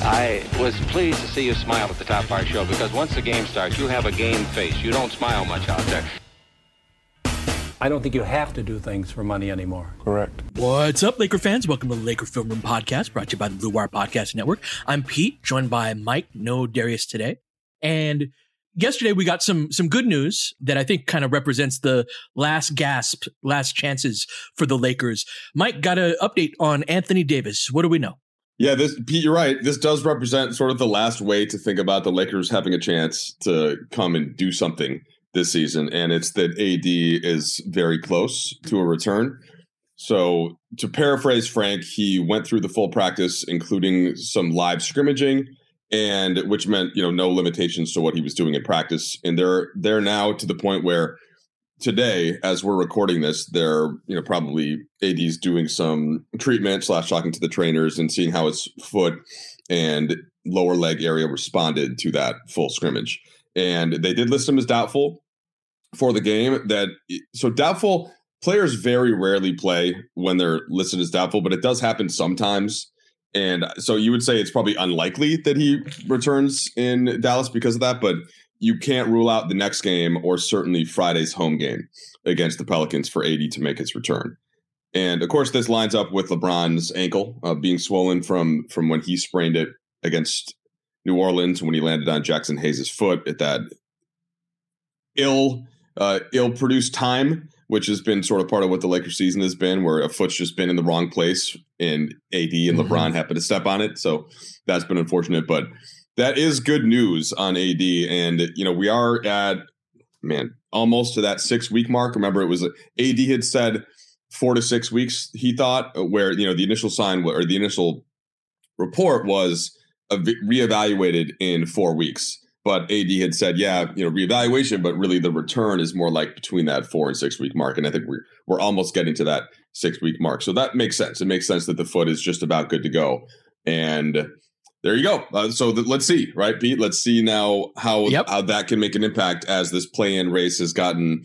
I was pleased to see you smile at the top of our show because once the game starts, you have a game face. You don't smile much out there. I don't think you have to do things for money anymore. Correct. What's up, Laker fans? Welcome to the Laker Film Room Podcast, brought to you by the Blue Wire Podcast Network. I'm Pete, joined by Mike, no Darius today. And yesterday we got some some good news that I think kind of represents the last gasp, last chances for the Lakers. Mike got an update on Anthony Davis. What do we know? Yeah, this Pete, you're right. This does represent sort of the last way to think about the Lakers having a chance to come and do something this season, and it's that AD is very close to a return. So, to paraphrase Frank, he went through the full practice, including some live scrimmaging, and which meant you know no limitations to what he was doing in practice. And they're they're now to the point where today, as we're recording this, they're you know probably AD's doing some treatment slash talking to the trainers and seeing how his foot and lower leg area responded to that full scrimmage and they did list him as doubtful for the game. That so doubtful players very rarely play when they're listed as doubtful, but it does happen sometimes. And so you would say it's probably unlikely that he returns in Dallas because of that, but you can't rule out the next game or certainly Friday's home game against the Pelicans for AD to make his return. And of course, this lines up with LeBron's ankle uh, being swollen from from when he sprained it against New Orleans when he landed on Jaxson Hayes' foot at that ill uh, ill produced time, which has been sort of part of what the Lakers season has been, where a foot's just been in the wrong place and AD and mm-hmm. LeBron happen to step on it. So that's been unfortunate, but that is good news on AD. And you know we are at man almost to that six week mark. Remember, it was AD had said four to six weeks. He thought uh, where you know the initial sign or the initial report was reevaluated in four weeks. But AD had said, yeah, you know, reevaluation, but really the return is more like between that four and six week mark. And I think we're we're almost getting to that six week mark. So that makes sense. It makes sense that the foot is just about good to go. And there you go. Uh, so th- let's see, right, Pete? Let's see now how yep. how that can make an impact as this play in race has gotten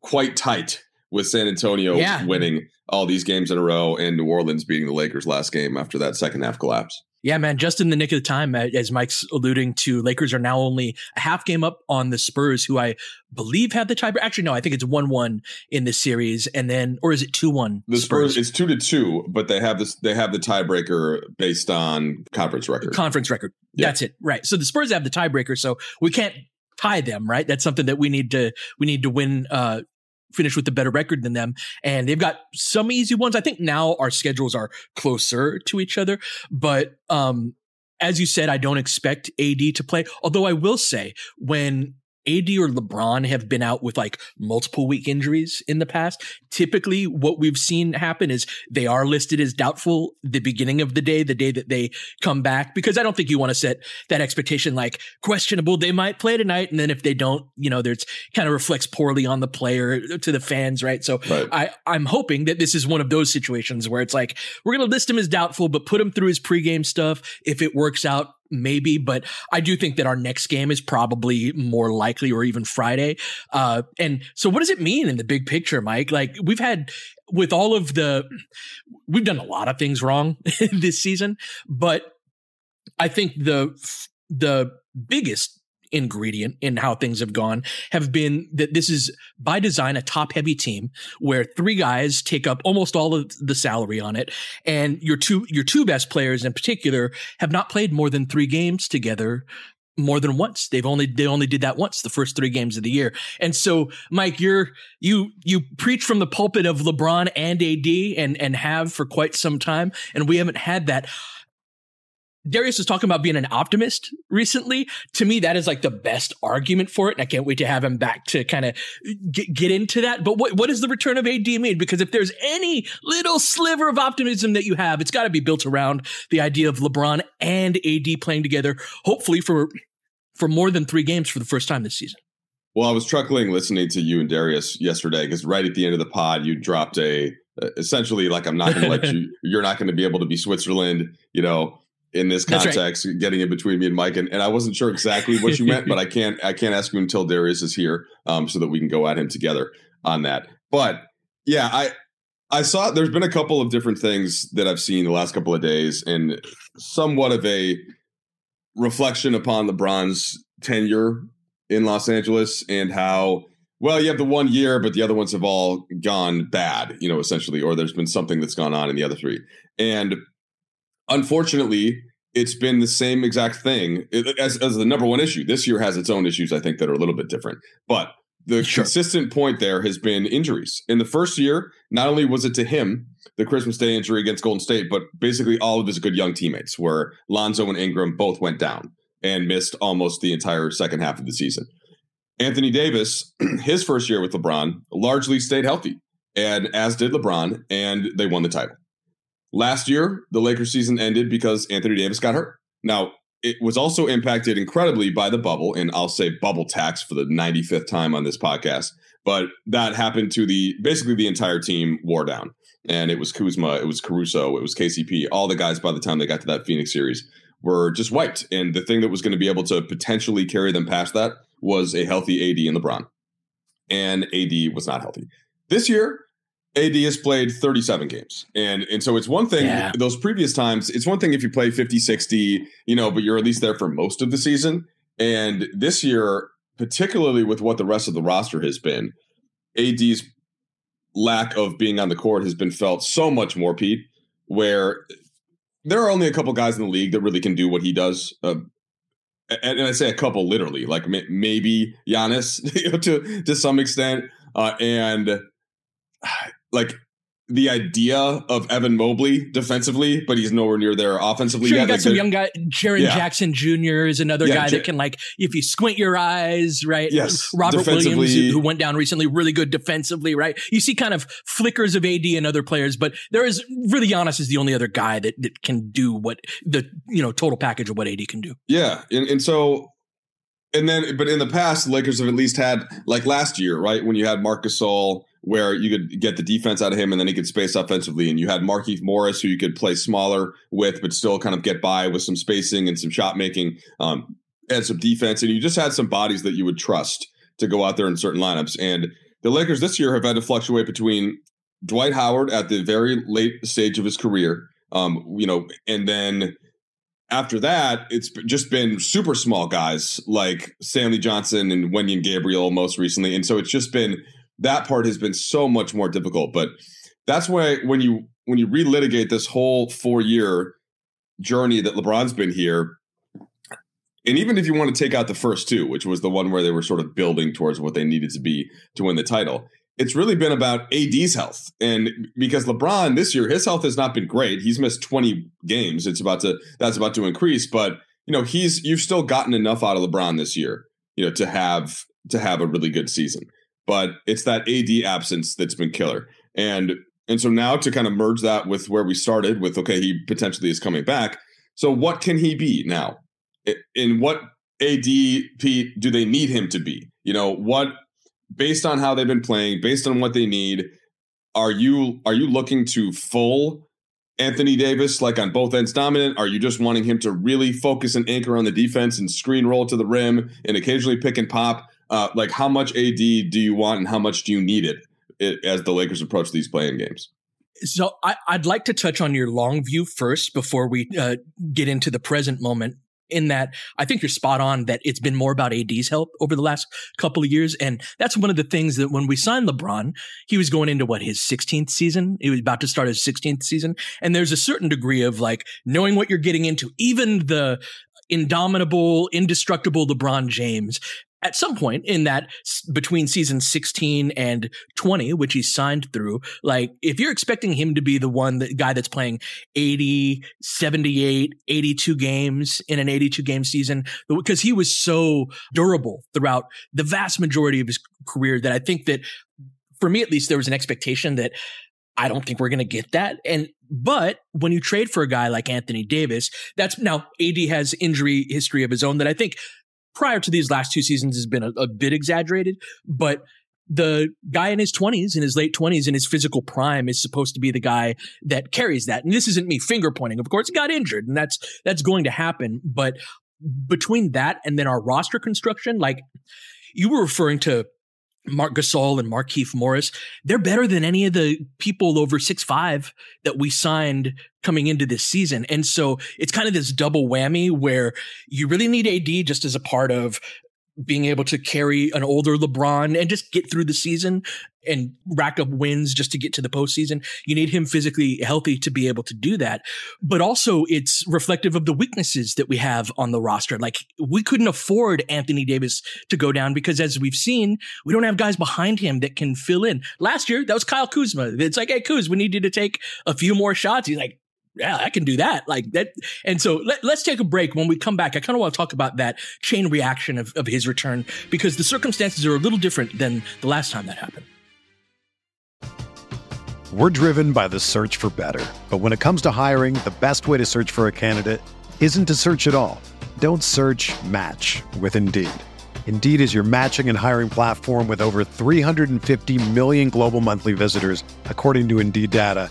quite tight with San Antonio yeah. winning all these games in a row and New Orleans beating the Lakers last game after that second half collapse. Yeah, man, just in the nick of the time, as Mike's alluding to, Lakers are now only a half game up on the Spurs, who I believe have the tiebreaker. Actually, no, I think it's one-one in the series, and then, or is it two-one? The Spurs, Spurs, it's two to two, but they have this. They have the tiebreaker based on conference record. Conference record. Yeah. That's it, right? So the Spurs have the tiebreaker, so we can't tie them, right? That's something that we need to we need to win uh finish with a better record than them. And they've got some easy ones. I think now our schedules are closer to each other, but, um, as you said, I don't expect AD to play. Although I will say when AD or LeBron have been out with like multiple week injuries in the past. Typically, what we've seen happen is they are listed as doubtful the beginning of the day, the day that they come back, because I don't think you want to set that expectation like questionable. They might play tonight. And then if they don't, you know, there's kind of reflects poorly on the player uh, to the fans, right? So right. I, I'm hoping that this is one of those situations where it's like, we're going to list him as doubtful, but put him through his pregame stuff. If it works out, maybe, but I do think that our next game is probably more likely or even Friday. Uh, and so what does it mean in the big picture, Mike? Like we've had with all of the, we've done a lot of things wrong this season, but I think the, the biggest ingredient in how things have gone have been that this is by design a top heavy team where three guys take up almost all of the salary on it and your two your two best players in particular have not played more than 3 games together more than once. They've only they only did that once the first 3 games of the year. And so Mike you're you you preach from the pulpit of LeBron and AD and and have for quite some time and we haven't had that. Darius was talking about being an optimist recently. To me, that is like the best argument for it. And I can't wait to have him back to kind of get, get into that. But what, what does the return of AD mean? Because if there's any little sliver of optimism that you have, it's got to be built around the idea of LeBron and AD playing together, hopefully for, for more than three games for the first time this season. Well, I was chuckling listening to you and Darius yesterday because right at the end of the pod, you dropped a uh, essentially like I'm not going to let you. You're not going to be able to be Switzerland. You know, in this context, right. getting in between me and Mike, and, and I wasn't sure exactly what you meant, but I can't I can't ask you until Darius is here, um, so that we can go at him together on that. But yeah, I I saw there's been a couple of different things that I've seen the last couple of days, and somewhat of a reflection upon LeBron's tenure in Los Angeles and how well you have the one year, but the other ones have all gone bad, you know, essentially, or there's been something that's gone on in the other three, and unfortunately, it's been the same exact thing as, as the number one issue. This year has its own issues, I think, that are a little bit different. But the sure. consistent point there has been injuries. In the first year, not only was it to him, the Christmas Day injury against Golden State, but basically all of his good young teammates, where Lonzo and Ingram both went down and missed almost the entire second half of the season. Anthony Davis, his first year with LeBron, largely stayed healthy, and as did LeBron, and they won the title. Last year, the Lakers season ended because Anthony Davis got hurt. Now, it was also impacted incredibly by the bubble, and I'll say bubble tax for the 95th time on this podcast. But that happened to the basically the entire team wore down. And it was Kuzma, it was Caruso, it was KCP. All the guys by the time they got to that Phoenix series were just wiped. And the thing that was going to be able to potentially carry them past that was a healthy AD and LeBron. And AD was not healthy. This year, AD has played 37 games. And and so it's one thing yeah. those previous times, it's one thing if you play 50, 60, you know, but you're at least there for most of the season. And this year, particularly with what the rest of the roster has been, AD's lack of being on the court has been felt so much more, Pete, where there are only a couple guys in the league that really can do what he does. Uh, and, I say a couple literally, like maybe Giannis to to some extent, uh, and like the idea of Evan Mobley defensively, but he's nowhere near there offensively. Sure, yet. you got like some young guy. Jaren yeah. Jackson Jr. is another yeah, guy J- that can like if you squint your eyes, right? Yes, Robert Williams, who went down recently, really good defensively, right? You see kind of flickers of AD and other players, but there is really Giannis is the only other guy that that can do what the you know total package of what AD can do. Yeah, and and so and then, but in the past, Lakers have at least had like last year, right? When you had Marcus Gasol, where you could get the defense out of him and then he could space offensively, and you had Markieff Morris, who you could play smaller with, but still kind of get by with some spacing and some shot making, um, and some defense, and you just had some bodies that you would trust to go out there in certain lineups. And the Lakers this year have had to fluctuate between Dwight Howard at the very late stage of his career, um, you know, and then after that, it's just been super small guys like Stanley Johnson and Wenyen Gabriel most recently. And so it's just been that part has been so much more difficult. But that's why when you when you relitigate this whole four year journey that LeBron's been here, and even if you want to take out the first two, which was the one where they were sort of building towards what they needed to be to win the title, it's really been about AD's health. And because LeBron this year, his health has not been great. He's missed 20 games. It's about to that's about to increase. But you know, he's you've still gotten enough out of LeBron this year, you know, to have to have a really good season. But it's that AD absence that's been killer. And and so now to kind of merge that with where we started with okay, he potentially is coming back. So what can he be now? In what AD Pete do they need him to be? You know, what based on how they've been playing, based on what they need, are you are you looking to full Anthony Davis, like on both ends, dominant? Are you just wanting him to really focus and anchor on the defense and screen roll to the rim and occasionally pick and pop? Uh, like, how much AD do you want and how much do you need it, it as the Lakers approach these play in games? So I, would like to touch on your long view first before we uh, get into the present moment in that I think you're spot on that it's been more about AD's help over the last couple of years. And that's one of the things that when we signed LeBron, he was going into what his 16th season. He was about to start his 16th season. And there's a certain degree of like knowing what you're getting into. Even the indomitable, indestructible LeBron James at some point in that between season 16 and 20 which he signed through like if you're expecting him to be the one guy that's playing 80 78 82 games in an 82 game season because he was so durable throughout the vast majority of his career that i think that for me at least there was an expectation that I don't think we're going to get that. And, but when you trade for a guy like Anthony Davis, that's now AD has injury history of his own that I think prior to these last two seasons has been a, a bit exaggerated, but the guy in his 20s, in his late 20s, in his physical prime is supposed to be the guy that carries that. And this isn't me finger pointing. Of course, he got injured and that's, that's going to happen. But between that and then our roster construction, like you were referring to Marc Gasol and Markieff Morris, they're better than any of the people over six five that we signed coming into this season. And so it's kind of this double whammy where you really need AD just as a part of being able to carry an older LeBron and just get through the season and rack up wins just to get to the postseason. You need him physically healthy to be able to do that. But also it's reflective of the weaknesses that we have on the roster. Like we couldn't afford Anthony Davis to go down because as we've seen, we don't have guys behind him that can fill in. Last year, that was Kyle Kuzma. It's like, hey, Kuz, we need you to take a few more shots. He's like, yeah, I can do that. Like that. And so let, us take a break. When we come back, I kind of want to talk about that chain reaction of, of his return because the circumstances are a little different than the last time that happened. We're driven by the search for better. But when it comes to hiring, the best way to search for a candidate isn't to search at all. Don't search match with Indeed. Indeed is your matching and hiring platform with over 350 million global monthly visitors, according to Indeed data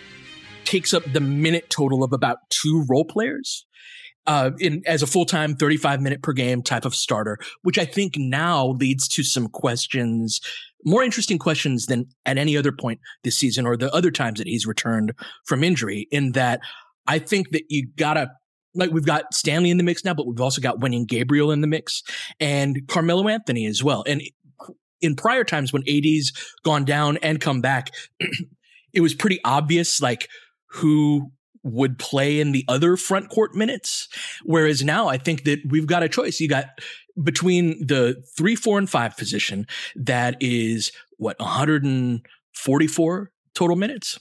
takes up the minute total of about two role players. Uh, in as a full time 35 minute per game type of starter, which I think now leads to some questions, more interesting questions than at any other point this season or the other times that he's returned from injury. In that, I think that you gotta like we've got Stanley in the mix now, but we've also got Wenyen Gabriel in the mix and Carmelo Anthony as well. And in prior times when AD's gone down and come back, it was pretty obvious like who would play in the other front court minutes. Whereas now I think that we've got a choice. You got between the three, four, and five position that is what 144 total minutes.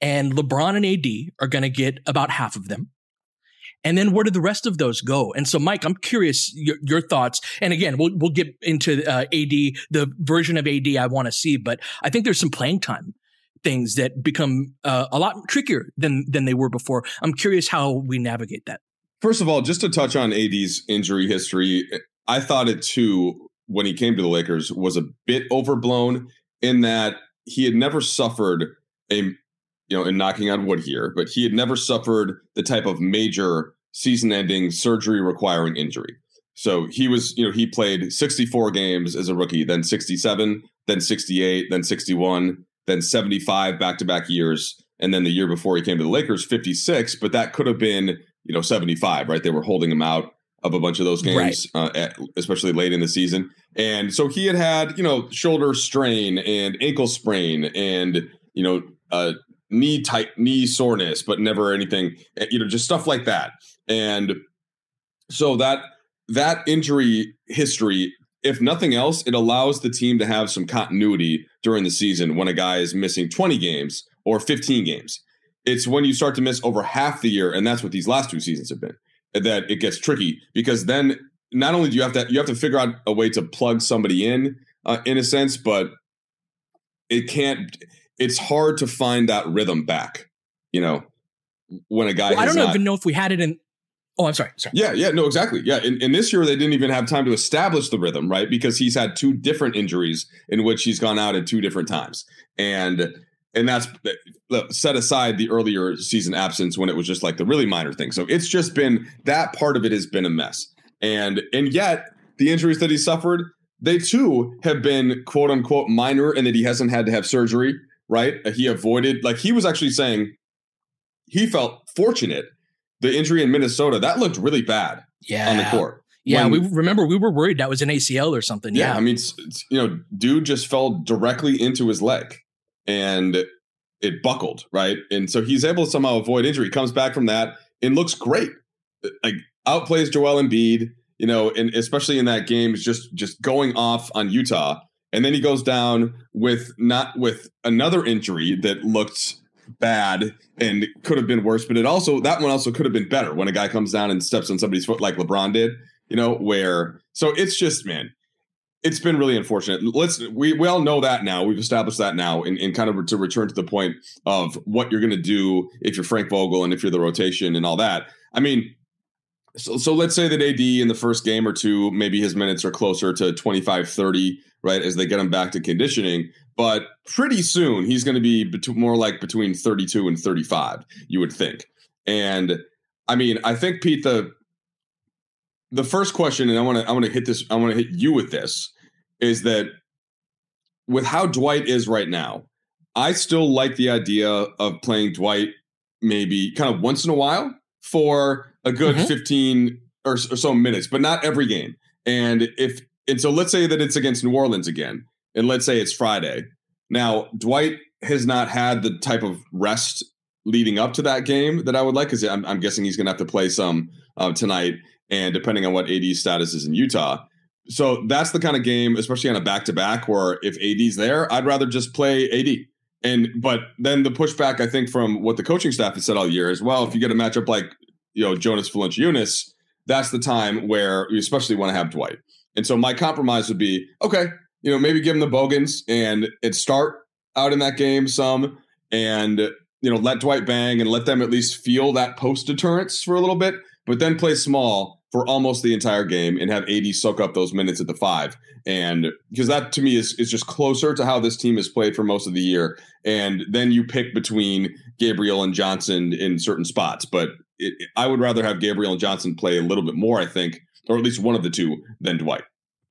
And LeBron and AD are going to get about half of them. And then where do the rest of those go? And so, Mike, I'm curious your, your thoughts. And again, we'll we'll get into uh, AD, the version of AD I want to see, but I think there's some playing time things that become uh, a lot trickier than than they were before. I'm curious how we navigate that. First of all, just to touch on AD's injury history, I thought it too when he came to the Lakers was a bit overblown in that he had never suffered a you know, in knocking on wood here, but he had never suffered the type of major season ending surgery requiring injury. So he was, you know, he played 64 games as a rookie, then 67, then 68, then 61, then 75 back to back years. And then the year before he came to the Lakers, 56. But that could have been you know 75, right? They were holding him out of a bunch of those games, right. uh, at, especially late in the season. And so he had had, you know, shoulder strain and ankle sprain and, you know, uh, knee tight, knee soreness, but never anything, eh, you know, just stuff like that. And so that, that injury history, if nothing else, it allows the team to have some continuity during the season when a guy is missing 20 games or 15 games. It's when you start to miss over half the year, and that's what these last two seasons have been that it gets tricky because then not only do you have to you have to figure out a way to plug somebody in uh, in a sense, but it can't. It's hard to find that rhythm back. You know, when a guy. Well, I don't not, even know if we had it in. Oh, I'm sorry. Sorry. Yeah, yeah, no, exactly. Yeah, in, in this year they didn't even have time to establish the rhythm, right? Because he's had two different injuries in which he's gone out at two different times, and and that's uh, set aside the earlier season absence when it was just like the really minor thing. So it's just been that part of it has been a mess. And and yet the injuries that he suffered, they too have been quote unquote minor and that he hasn't had to have surgery, right? He avoided like he was actually saying he felt fortunate the injury in Minnesota that looked really bad yeah. on the court. Yeah, when, we remember we were worried that was an ACL or something. Yeah, yeah. I mean, it's, it's, you know, dude just fell directly into his leg, and it buckled, right? And so he's able to somehow avoid injury. Comes back from that and looks great. Uh, like outplays Joel Embiid, you know, and especially in that game, is just just going off on Utah. And then he goes down with not with another injury that looked bad and could have been worse, but it also that one also could have been better when a guy comes down and steps on somebody's foot like LeBron did, you know, where so it's just man, it's been really unfortunate. Let's we, we all know that now. We've established that now, and, and kind of to return to the point of what you're going to do if you're Frank Vogel and if you're the rotation and all that. I mean, so so let's say that AD in the first game or two, maybe his minutes are closer to 25, 30, right, as they get him back to conditioning. But pretty soon he's going to be bet- more like between 32 and 35, you would think. And I mean, I think Pete, the the first question, and I want to I want to hit this, I want to hit you with this is that with how Dwight is right now, I still like the idea of playing Dwight maybe kind of once in a while for a good mm-hmm. 15 or, or so minutes, but not every game. And if and so let's say that it's against New Orleans again, and let's say it's Friday. Now, Dwight has not had the type of rest leading up to that game that I would like because I'm, I'm, guessing he's going to have to play some uh, tonight, and depending on what AD status is in Utah, so that's the kind of game, especially on a back to back, where if AD's there, I'd rather just play AD. And but then the pushback, I think, from what the coaching staff has said all year as well, if you get a matchup like you know Jonas Valanciunas, that's the time where you especially want to have Dwight. And so my compromise would be, okay, you know, maybe give him the Bogans and it start out in that game some, and you know, let Dwight bang and let them at least feel that post deterrence for a little bit, but then play small for almost the entire game and have AD soak up those minutes at the five. And because that to me is, is just closer to how this team has played for most of the year. And then you pick between Gabriel and Johnson in certain spots. But it, I would rather have Gabriel and Johnson play a little bit more, I think, or at least one of the two than Dwight.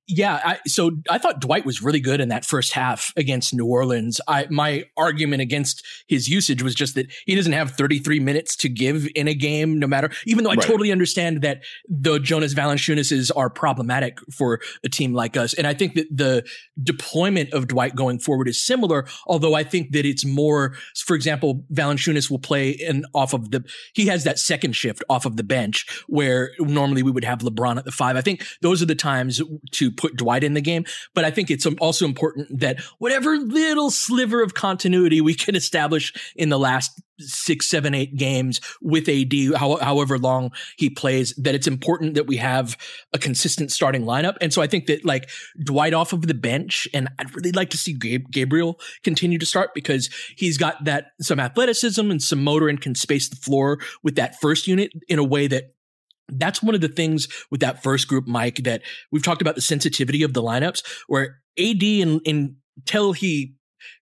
Yeah, I, so I thought Dwight was really good in that first half against New Orleans. I my argument against his usage was just that he doesn't have 33 minutes to give in a game, no matter. Even though I right. totally understand that the Jonas Valanciunases are problematic for a team like us, and I think that the deployment of Dwight going forward is similar. Although I think that it's more, for example, Valanciunas will play in off of the. He has that second shift off of the bench where normally we would have LeBron at the five. I think those are the times to put Dwight in the game. But I think it's also important that whatever little sliver of continuity we can establish in the last six, seven, eight games with AD, how, however long he plays, that it's important that we have a consistent starting lineup. And so I think that like Dwight off of the bench, and I'd really like to see Gabriel continue to start because he's got that some athleticism and some motor and can space the floor with that first unit in a way that that's one of the things with that first group, Mike, that we've talked about the sensitivity of the lineups where AD and, until he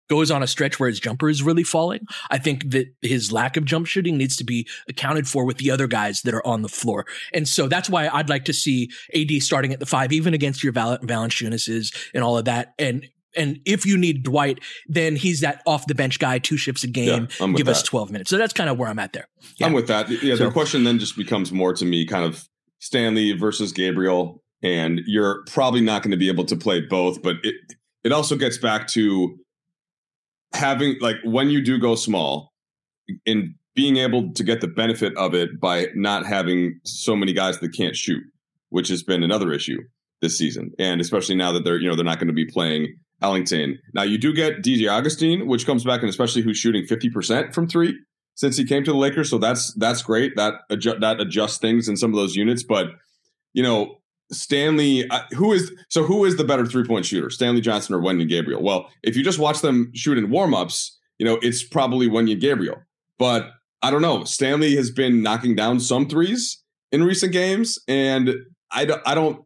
goes on a stretch where his jumper is really falling, I think that his lack of jump shooting needs to be accounted for with the other guys that are on the floor. And so that's why I'd like to see AD starting at the five, even against your Val- Valanciunas and all of that. And and if you need Dwight, then he's that off the bench guy, two shifts a game, Yeah, give us 12 minutes. So that's kind of where I'm at there. Yeah. I'm with that. Yeah, So- the question then just becomes more to me kind of Stanley versus Gabriel, and you're probably not going to be able to play both, but it it also gets back to having like when you do go small in being able to get the benefit of it by not having so many guys that can't shoot, which has been another issue this season. And especially now that they're, you know, they're not going to be playing Ellington. Now you do get DJ Augustin, which comes back and especially who's shooting 50% from 3 since he came to the Lakers, so that's that's great. That adju- that adjusts things in some of those units, but you know, Stanley, uh, who is so who is the better three point shooter, Stanley Johnson or Wenyen Gabriel? Well, if you just watch them shoot in warm ups, you know it's probably Wenyen Gabriel. But I don't know. Stanley has been knocking down some threes in recent games, and I don't. I don't.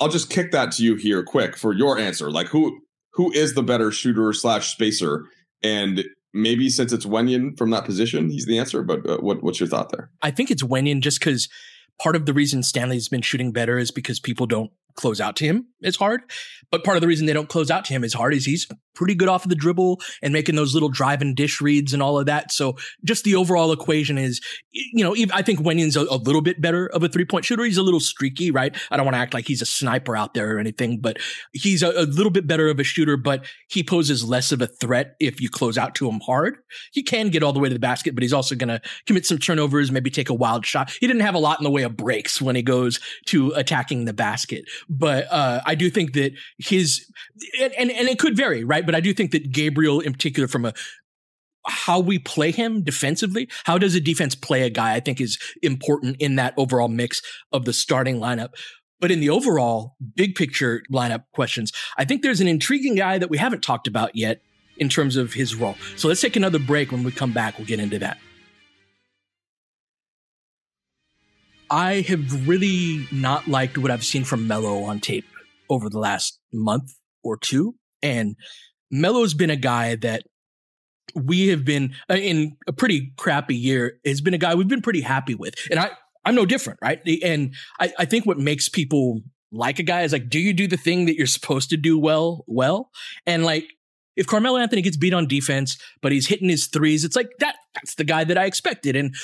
I'll just kick that to you here, quick, for your answer. Like who who is the better shooter slash spacer? And maybe since it's Wenyen from that position, he's the answer. But uh, what what's your thought there? I think it's Wenyen just because part of the reason Stanley's been shooting better is because people don't close out to him as hard. But part of the reason they don't close out to him as hard is he's pretty good off of the dribble and making those little drive and dish reads and all of that. So just the overall equation is, you know, I think Wenyen's a, a little bit better of a three point shooter. He's a little streaky, right? I don't want to act like he's a sniper out there or anything, but he's a, a little bit better of a shooter, but he poses less of a threat if you close out to him hard. He can get all the way to the basket, but he's also going to commit some turnovers, maybe take a wild shot. He didn't have a lot in the way of breaks when he goes to attacking the basket. But uh, I do think that his and, and and it could vary, right? But I do think that Gabriel, in particular, from a how we play him defensively, how does a defense play a guy? I think is important in that overall mix of the starting lineup. But in the overall big picture lineup questions, I think there's an intriguing guy that we haven't talked about yet in terms of his role. So let's take another break. When we come back, we'll get into that. I have really not liked what I've seen from Melo on tape over the last month or two. And Melo's been a guy that we have been uh, in a pretty crappy year has been a guy we've been pretty happy with. And I, I'm no different, right? And I, I think what makes people like a guy is like, do you do the thing that you're supposed to do well, well? And like, if Carmelo Anthony gets beat on defense, but he's hitting his threes, it's like that, that's the guy that I expected. And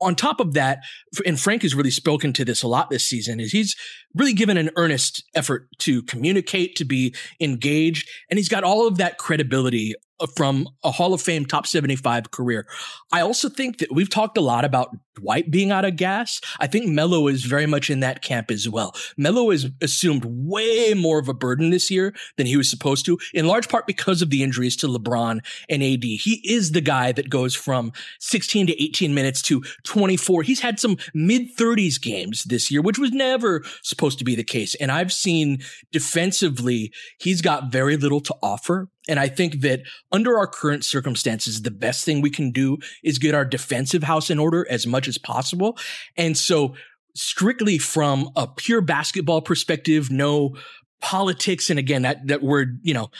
on top of that, and Frank has really spoken to this a lot this season, is he's really given an earnest effort to communicate, to be engaged, and he's got all of that credibility from a Hall of Fame top 75 career. I also think that we've talked a lot about Dwight being out of gas. I think Melo is very much in that camp as well. Melo has assumed way more of a burden this year than he was supposed to, in large part because of the injuries to LeBron and AD. He is the guy that goes from 16 to 18 minutes to 24. He's had some mid 30s games this year, which was never supposed to be the case. And I've seen defensively, he's got very little to offer. And I think that under our current circumstances, the best thing we can do is get our defensive house in order as much as possible. And so strictly from a pure basketball perspective, no politics. And again, that, that word, you know,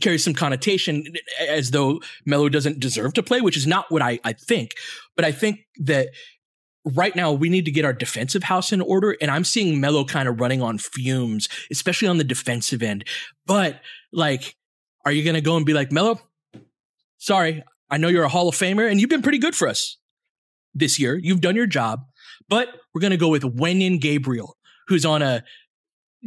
carries some connotation as though Melo doesn't deserve to play, which is not what I, I think. But I think that right now we need to get our defensive house in order. And I'm seeing Melo kind of running on fumes, especially on the defensive end. But like, are you going to go and be like, Melo, sorry, I know you're a Hall of Famer and you've been pretty good for us this year. You've done your job, but we're going to go with Wenyan Gabriel, who's on a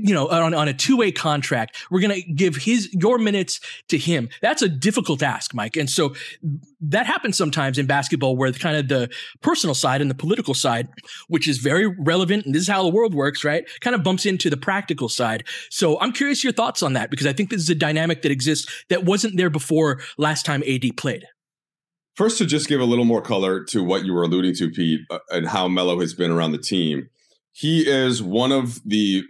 you know, on, on a two way contract. We're going to give his, your minutes to him. That's a difficult ask, Mike. And so that happens sometimes in basketball where kind of the personal side and the political side, which is very relevant. And this is how the world works, right? Kind of bumps into the practical side. So I'm curious your thoughts on that because I think this is a dynamic that exists that wasn't there before last time AD played. First, to just give a little more color to what you were alluding to, Pete, uh, and how Melo has been around the team. He is one of the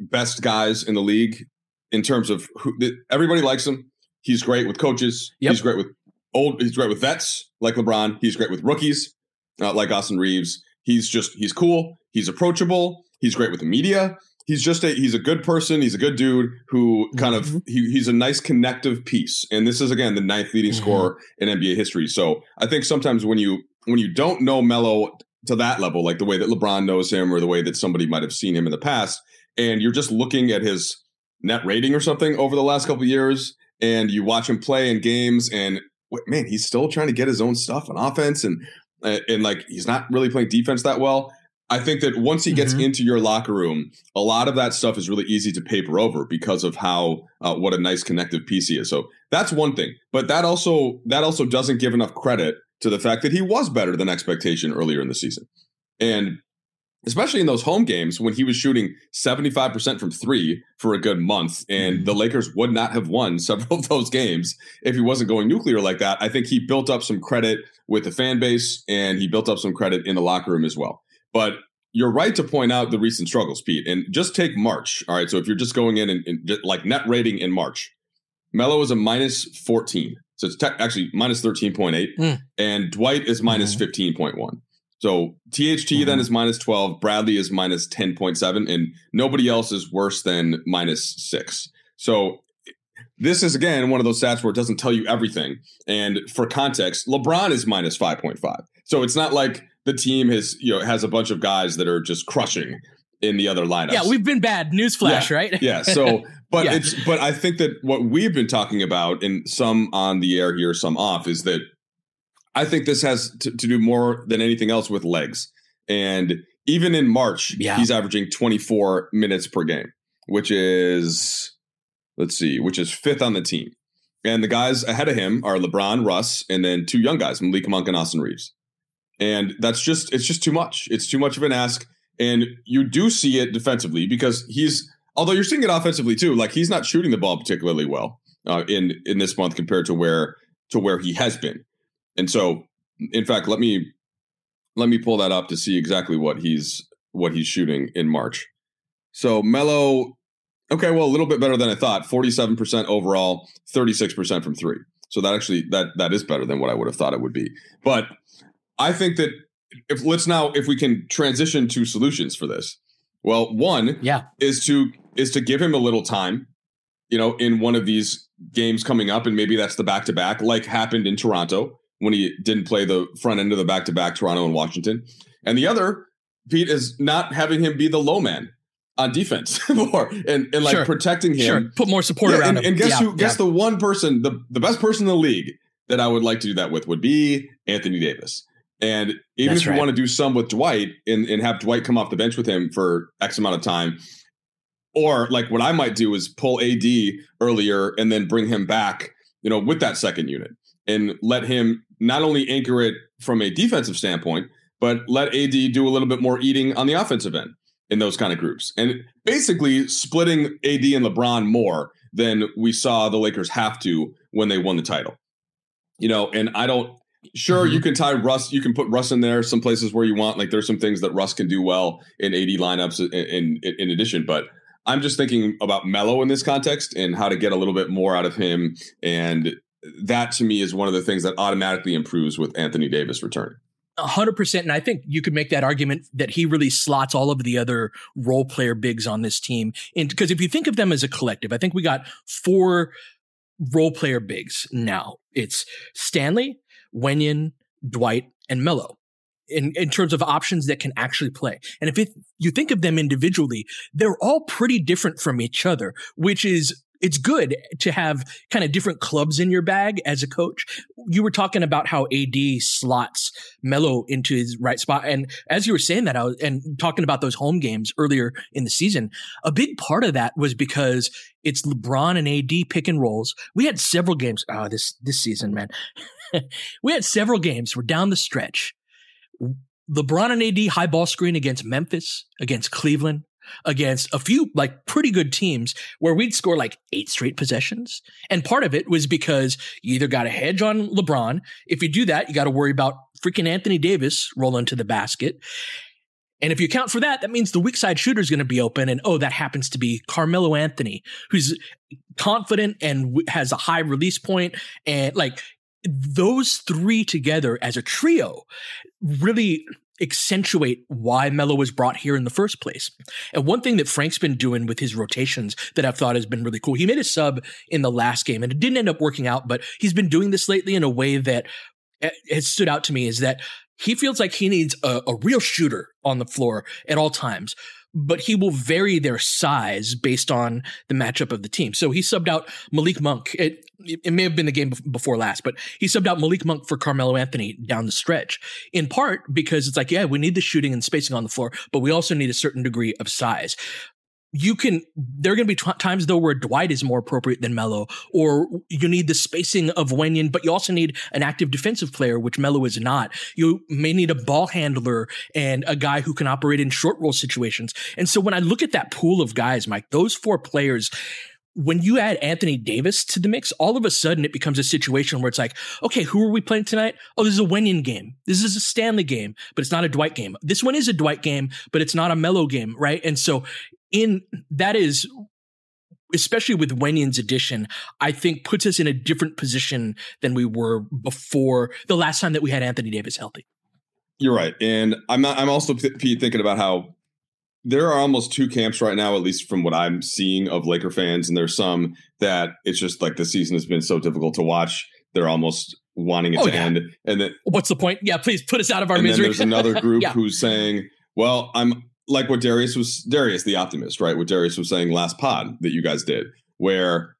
best guys in the league in terms of who everybody likes him. He's great with coaches. Yep. He's great with old. He's great with vets like LeBron. He's great with rookies uh, like Austin Reaves. He's just he's cool. He's approachable. He's great with the media. He's just a he's a good person. He's a good dude who kind Mhm. of he, he's a nice connective piece. And this is again the ninth leading Mhm. scorer in NBA history. So I think sometimes when you when you don't know Melo to that level, like the way that LeBron knows him or the way that somebody might have seen him in the past, and you're just looking at his net rating or something over the last couple of years, and you watch him play in games, and man, he's still trying to get his own stuff on offense, and and like he's not really playing defense that well. I think that once he gets mm-hmm. into your locker room, a lot of that stuff is really easy to paper over because of how uh, what a nice connective piece he is. So that's one thing, but that also that also doesn't give enough credit to the fact that he was better than expectation earlier in the season, and especially in those home games when he was shooting 75% from three for a good month and mm-hmm. the lakers would not have won several of those games if he wasn't going nuclear like that i think he built up some credit with the fan base and he built up some credit in the locker room as well but you're right to point out the recent struggles, Pete. And just take March. All right. So if you're just going in and, and like net rating in March, Melo is a minus 14. So it's te- actually minus 13.8. Mm. And Dwight is minus mm-hmm. 15.1. So THT mm-hmm. then is minus 12. Bradley is minus 10.7. And nobody else is worse than minus six. So this is again one of those stats where it doesn't tell you everything. And for context, LeBron is minus 5.5. So it's not like the team has you know has a bunch of guys that are just crushing in the other lineups. Yeah, we've been bad. Newsflash, yeah, right? yeah. So, but yeah. it's but I think that what we've been talking about, and some on the air here, some off, is that I think this has to, to do more than anything else with legs. And even in March, yeah. he's averaging 24 minutes per game, which is let's see, which is fifth on the team. And the guys ahead of him are LeBron, Russ, and then two young guys, Malik Monk and Austin Reaves. And that's just it's just too much. It's too much of an ask. And you do see it defensively because he's although you're seeing it offensively too, like he's not shooting the ball particularly well uh, in in this month compared to where to where he has been. And so, in fact, let me let me pull that up to see exactly what he's what he's shooting in March. So Melo, okay, well, a little bit better than I thought. Forty-seven percent overall, thirty-six percent from three. So that actually that that is better than what I would have thought it would be. But I think that if let's now if we can transition to solutions for this. Well, one yeah. is to is to give him a little time, you know, in one of these games coming up, and maybe that's the back to back, like happened in Toronto when he didn't play the front end of the back to back Toronto and Washington. And the other, Pete, is not having him be the low man on defense more and, and like sure. protecting him. Sure. Put more support yeah, around and, him. And guess yeah, who? Guess yeah. the one person, the, the best person in the league that I would like to do that with would be Anthony Davis. And even That's if you right. want to do some with Dwight and, and have Dwight come off the bench with him for X amount of time, or like what I might do is pull AD earlier and then bring him back, you know, with that second unit and let him not only anchor it from a defensive standpoint, but let AD do a little bit more eating on the offensive end in those kind of groups. And basically splitting AD and LeBron more than we saw the Lakers have to when they won the title. You know, and I don't Sure, mm-hmm. you can tie Russ. You can put Russ in there some places where you want. Like there's some things that Russ can do well in AD lineups. In, in in addition, but I'm just thinking about Melo in this context and how to get a little bit more out of him. And that to me is one of the things that automatically improves with Anthony Davis returning. hundred percent. And I think you could make that argument that he really slots all of the other role player bigs on this team. Because if you think of them as a collective, I think we got four role player bigs now. It's Stanley, Wenyen, Dwight, and Melo in, in terms of options that can actually play. And if it, you think of them individually, they're all pretty different from each other, which is it's good to have kind of different clubs in your bag as a coach. You were talking about how AD slots Melo into his right spot. And as you were saying that, I was, and talking about those home games earlier in the season, a big part of that was because it's LeBron and AD pick and rolls. We had several games. Oh, this, this season, man. we had several games. We're down the stretch. LeBron and AD high ball screen against Memphis, against Cleveland, against a few like pretty good teams where we'd score like eight straight possessions. And part of it was because you either got a hedge on LeBron. If you do that, you got to worry about freaking Anthony Davis rolling to the basket. And if you account for that, that means the weak side shooter is going to be open. And oh, that happens to be Carmelo Anthony, who's confident and has a high release point. And like those three together as a trio really accentuate why Melo was brought here in the first place. And one thing that Frank's been doing with his rotations that I've thought has been really cool, he made a sub in the last game and it didn't end up working out, but he's been doing this lately in a way that eh, has stood out to me is that he feels like he needs a, a real shooter on the floor at all times. But he will vary their size based on the matchup of the team. So he subbed out Malik Monk. It, it may have been the game before last, but he subbed out Malik Monk for Carmelo Anthony down the stretch, in part because it's like, yeah, we need the shooting and spacing on the floor, but we also need a certain degree of size you can there are going to be t- times though where Dwight is more appropriate than Melo, or you need the spacing of Wenyen, but you also need an active defensive player, which Melo is not. You may need a ball handler and a guy who can operate in short roll situations. And so when I look at that pool of guys, Mike, those four players, when you add Anthony Davis to the mix, all of a sudden it becomes a situation where it's like, okay, who are we playing tonight? Oh, this is a Wenyen game. This is a Stanley game, but it's not a Dwight game. This one is a Dwight game, but it's not a Melo game, right? And so in that is especially with Wenyen's addition, I think puts us in a different position than we were before the last time that we had Anthony Davis healthy. You're right, and I'm not. I'm also Pete thinking about how there are almost two camps right now, at least from what I'm seeing of Laker fans, and there's some that it's just like the season has been so difficult to watch. They're almost wanting it oh, to yeah. end, and then what's the point? Yeah, please put us out of our misery. There's another group yeah. who's saying, "Well, I'm like what Darius was Darius the optimist, right? What Darius was saying last pod that you guys did, where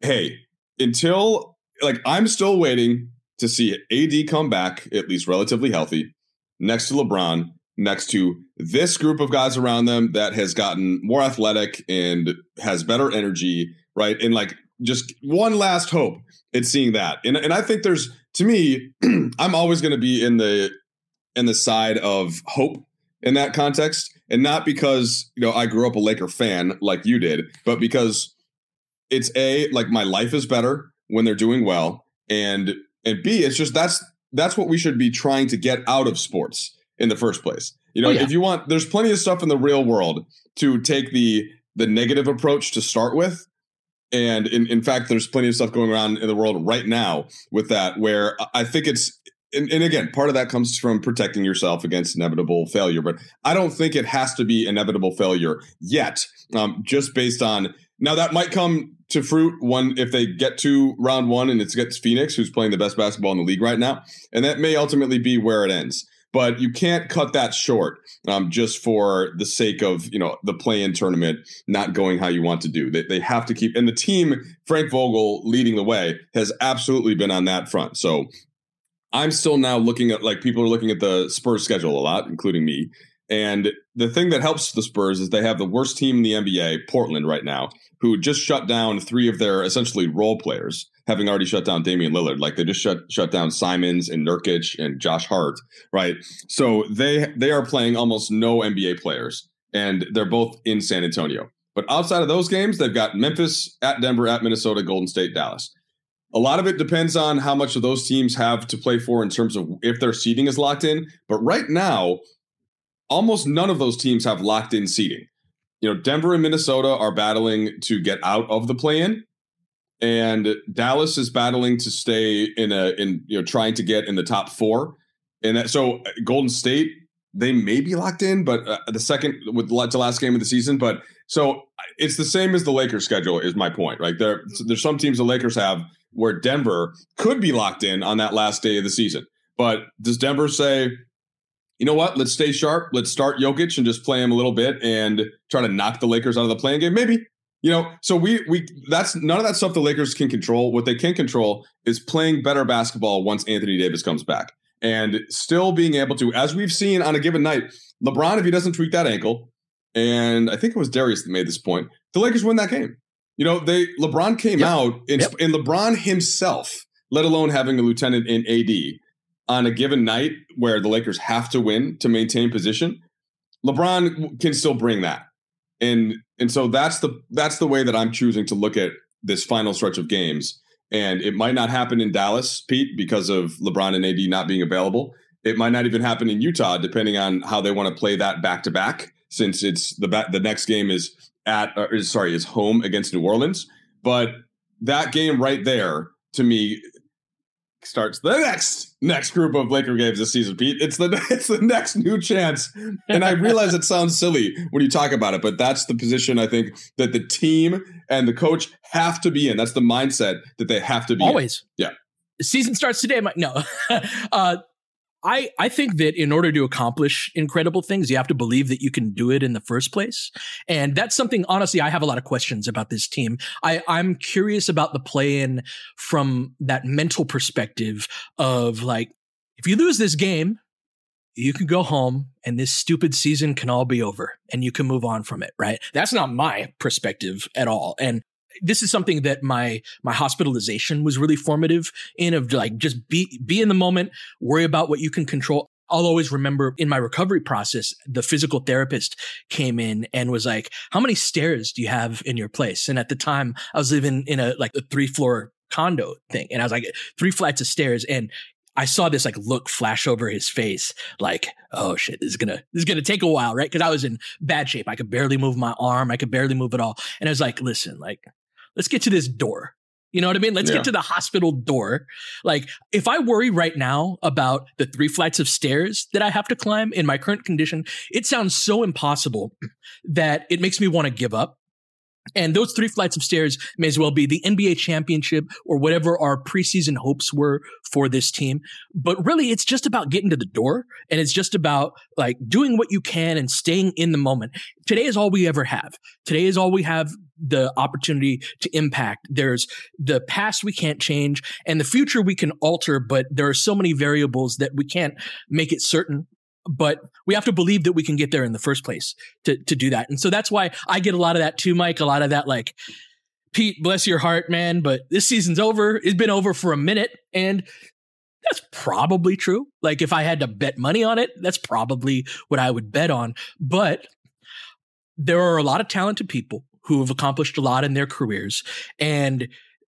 hey, until like I'm still waiting to see AD come back at least relatively healthy next to LeBron, next to this group of guys around them that has gotten more athletic and has better energy, right? And like just one last hope it's seeing that. And and I think there's to me, I'm always going to be in the in the side of hope in that context, and not because you know I grew up a Laker fan like you did, but because it's a like my life is better when they're doing well, and and b it's just that's that's what we should be trying to get out of sports in the first place. You know, oh, yeah. if you want, there's plenty of stuff in the real world to take the the negative approach to start with. And in, in fact, there's plenty of stuff going around in the world right now with that, where I think it's and, and, again, part of that comes from protecting yourself against inevitable failure. But I don't think it has to be inevitable failure yet, um, just based on now that might come to fruit one if they get to round one and it's against Phoenix, who's playing the best basketball in the league right now, and that may ultimately be where it ends. But you can't cut that short um, just for the sake of you know the play-in tournament not going how you want to do. They, they have to keep and the team Frank Vogel leading the way has absolutely been on that front. So I'm still now looking at like people are looking at the Spurs schedule a lot, including me. And the thing that helps the Spurs is they have the worst team in the NBA, Portland, right now, who just shut down three of their essentially role players, having already shut down Damian Lillard. Like they just shut shut down Simons and Nurkic and Josh Hart, right? So they they are playing almost no NBA players, and they're both in San Antonio. But outside of those games, they've got Memphis at Denver, at Minnesota, Golden State, Dallas. A lot of it depends on how much of those teams have to play for in terms of if their seating is locked in. But right now, almost none of those teams have locked in seating. You know, Denver and Minnesota are battling to get out of the play-in, and Dallas is battling to stay in a in you know trying to get in the top four. And that, so uh, Golden State they may be locked in, but uh, the second with the last game of the season. But so it's the same as the Lakers schedule is my point, right? There, there's some teams the Lakers have where Denver could be locked in on that last day of the season. But does Denver say, you know what? Let's stay sharp. Let's start Jokic and just play him a little bit and try to knock the Lakers out of the play-in game. Maybe. You know, so we we that's none of that stuff the Lakers can control. What they can control is playing better basketball once Anthony Davis comes back. And still being able to, as we've seen on a given night, LeBron, if he doesn't tweak that ankle, and I think it was Darius that made this point, the Lakers win that game. You know, they LeBron came yep. out and, yep. and LeBron himself, let alone having a lieutenant in AD on a given night where the Lakers have to win to maintain position, LeBron can still bring that. And and so that's the that's the way that I'm choosing to look at this final stretch of games. And it might not happen in Dallas, Pete, because of LeBron and AD not being available. It might not even happen in Utah, depending on how they want to play that back to back. Since it's the the next game is at uh, sorry is home against New Orleans. But that game right there to me starts the next next group of Laker games this season, Pete. It's the it's the next new chance. And I realize it sounds silly when you talk about it, but that's the position I think that the team and the coach have to be in. That's the mindset that they have to be always. In. Yeah. Season starts today. My, no. uh, I, I think that in order to accomplish incredible things, you have to believe that you can do it in the first place. And that's something, honestly, I have a lot of questions about this team. I, I'm curious about the play in from that mental perspective of like, if you lose this game, you can go home and this stupid season can all be over and you can move on from it, right? That's not my perspective at all. And this is something that my my hospitalization was really formative in of like just be be in the moment, worry about what you can control. I'll always remember in my recovery process, the physical therapist came in and was like, "How many stairs do you have in your place?" And at the time, I was living in a like a three floor condo thing, and I was like, three flights of stairs, and I saw this like look flash over his face, like, oh shit, this is gonna this is gonna take a while, right? Because I was in bad shape. I could barely move my arm, I could barely move it all. And I was like, listen, like, let's get to this door. You know what I mean? Let's Yeah. get to the hospital door. Like, if I worry right now about the three flights of stairs that I have to climb in my current condition, it sounds so impossible that it makes me want to give up. And those three flights of stairs may as well be the NBA championship or whatever our preseason hopes were for this team. But really, it's just about getting to the door and it's just about like doing what you can and staying in the moment. Today is all we ever have. Today is all we have the opportunity to impact. There's the past we can't change and the future we can alter, but there are so many variables that we can't make it certain. But we have to believe that we can get there in the first place to, to do that. And so that's why I get a lot of that too, Mike, a lot of that like, Pete, bless your heart, man, but this season's over. It's been over for a minute. And that's probably true. Like if I had to bet money on it, that's probably what I would bet on. But there are a lot of talented people who have accomplished a lot in their careers. And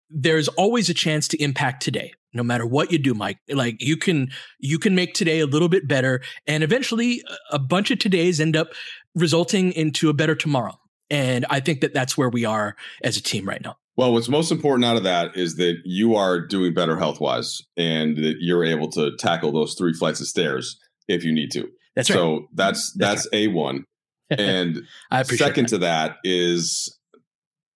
there's always a chance to impact today no matter what you do mike like you can you can make today a little bit better and eventually a- bunch of todays end up resulting into a better tomorrow and i think that that's where we are as a team right now Well, what's most important out of that is that you are doing better health wise and that you're able to tackle those three flights of stairs if you need to. that's right so that's That's that's a one. And i second that. to that is,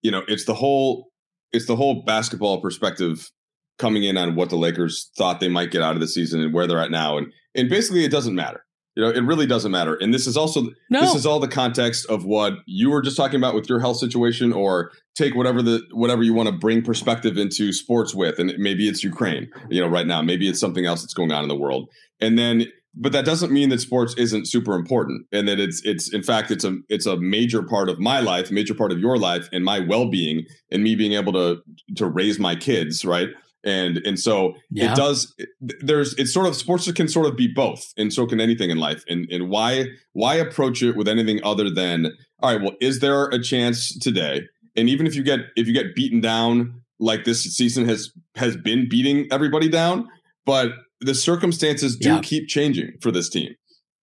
you know, it's the whole it's the whole basketball perspective coming in on what the Lakers thought they might get out of the season and where they're at now. And and basically it doesn't matter. You know, it really doesn't matter. And this is also no this is all the context of what you were just talking about with your health situation, or take whatever the whatever you want to bring perspective into sports with, and maybe it's Ukraine, you know, right now, maybe it's something else that's going on in the world, and then, but that doesn't mean that sports isn't super important, and that it's it's in fact it's a it's a major part of my life, major part of your life, and my well being, and me being able to to raise my kids, right. And and so Yeah. it does. There's it's sort of sports can sort of be both, and so can anything in life. And and why why approach it with anything other than all right? Well, is there a chance today? And even if you get if you get beaten down like this season has has been beating everybody down, but the circumstances do Yeah. keep changing for this team,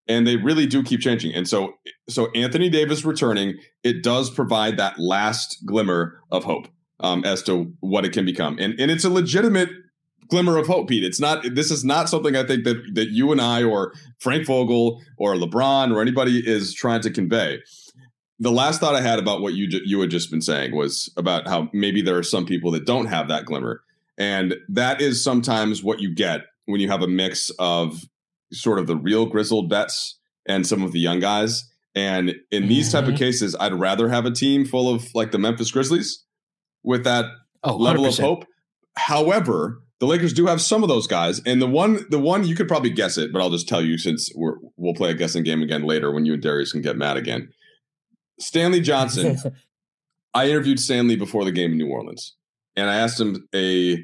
and they really do keep changing. And so so Anthony Davis returning, it does provide that last glimmer of hope um, as to what it can become, and and it's a legitimate glimmer of hope, Pete. It's not. This is not something I think that that you and I or Frank Vogel or LeBron or anybody is trying to convey. The last thought I had about what you you had just been saying was about how maybe there are some people that don't have that glimmer, and that is sometimes what you get when you have a mix of sort of the real grizzled vets and some of the young guys. And in these type of Mhm. cases, I'd rather have a team full of like the Memphis Grizzlies with that oh, level of 100%. hope. However, the Lakers do have some of those guys, and the one, the one you could probably guess it, but I'll just tell you since we're we'll play a guessing game again later when you and Darius can get mad again. Stanley Johnson. I interviewed Stanley before the game in New Orleans, and I asked him a.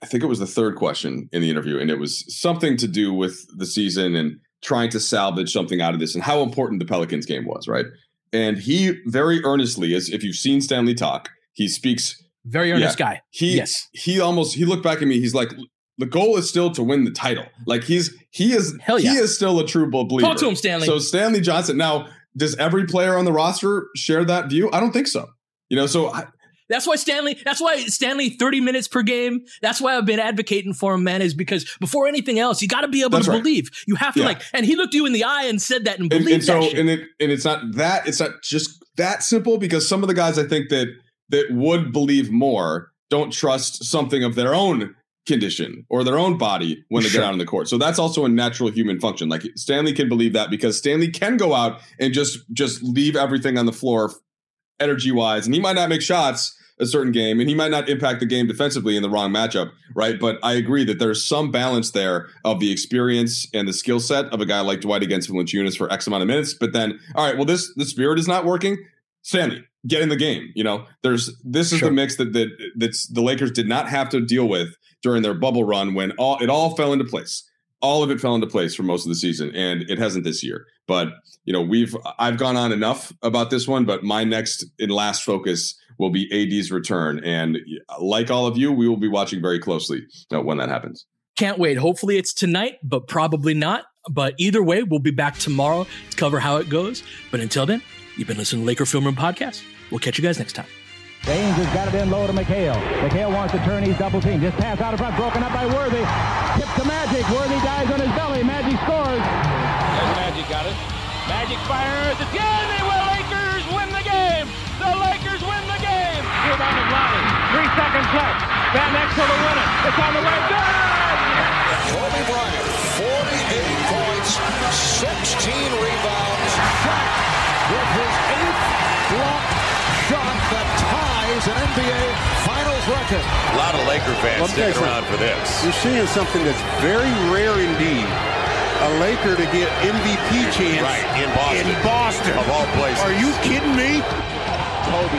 I think it was the third question in the interview, and it was something to do with the season and trying to salvage something out of this and how important the Pelicans game was, right? And he very earnestly, as if you've seen Stanley talk, he speaks Very earnest guy. he Yes. he almost he looked back at me. He's like, the goal is still to win the title. Like he's he is Hell yeah. he is still a true believer. Talk to him, Stanley. So Stanley Johnson. Now, does every player on the roster share that view? I don't think so. You know, so I, That's why Stanley. That's why Stanley thirty minutes per game. That's why I've been advocating for him, man. Is because before anything else, you got to be able That's to right. believe. You have to Yeah. like. And he looked you in the eye and said that and and, believed and so and it and it's not that it's not just that simple because some of the guys I think that that would believe more don't trust something of their own condition or their own body when they sure. get out on the court. So that's also a natural human function. Like Stanley can believe that because Stanley can go out and just just leave everything on the floor energy wise and he might not make shots a certain game and he might not impact the game defensively in the wrong matchup, right? But I agree that there's some balance there of the experience and the skill set of a guy like Dwight against Valanciunas for X amount of minutes. But then, all right, well, this the spirit is not working. Stanley, get in the game. You know, there's this is sure. the mix that that that's the Lakers did not have to deal with during their bubble run when all it all fell into place. All of it fell into place for most of the season, and it hasn't this year. But you know, we've I've gone on enough about this one, but my next and last focus will be AD's return. And like all of you, we will be watching very closely uh, when that happens. Can't wait. Hopefully it's tonight, but probably not. But either way, we'll be back tomorrow to cover how it goes. But until then, you've been listening to Laker Film Room Podcast. We'll catch you guys next time. Baynes has got it in low to McHale. McHale wants to turn. He's double team. Just pass out in front. Broken up by Worthy. Tip to Magic. Worthy dies on his belly. Magic scores. There's Magic got it. Magic fires. It's good. Game. Rebound is Lonnie. Three seconds left. Van Exel to win it. It's on the way. Good. Kobe Bryant, 48 points, 16 rebounds. Shot with his eighth block shot that ties an NBA Finals record. A lot of Laker fans sticking around for this. You're seeing something that's very rare indeed a Laker to get MVP chance right, in Boston. In Boston. Of all places. Are you kidding me? Kobe.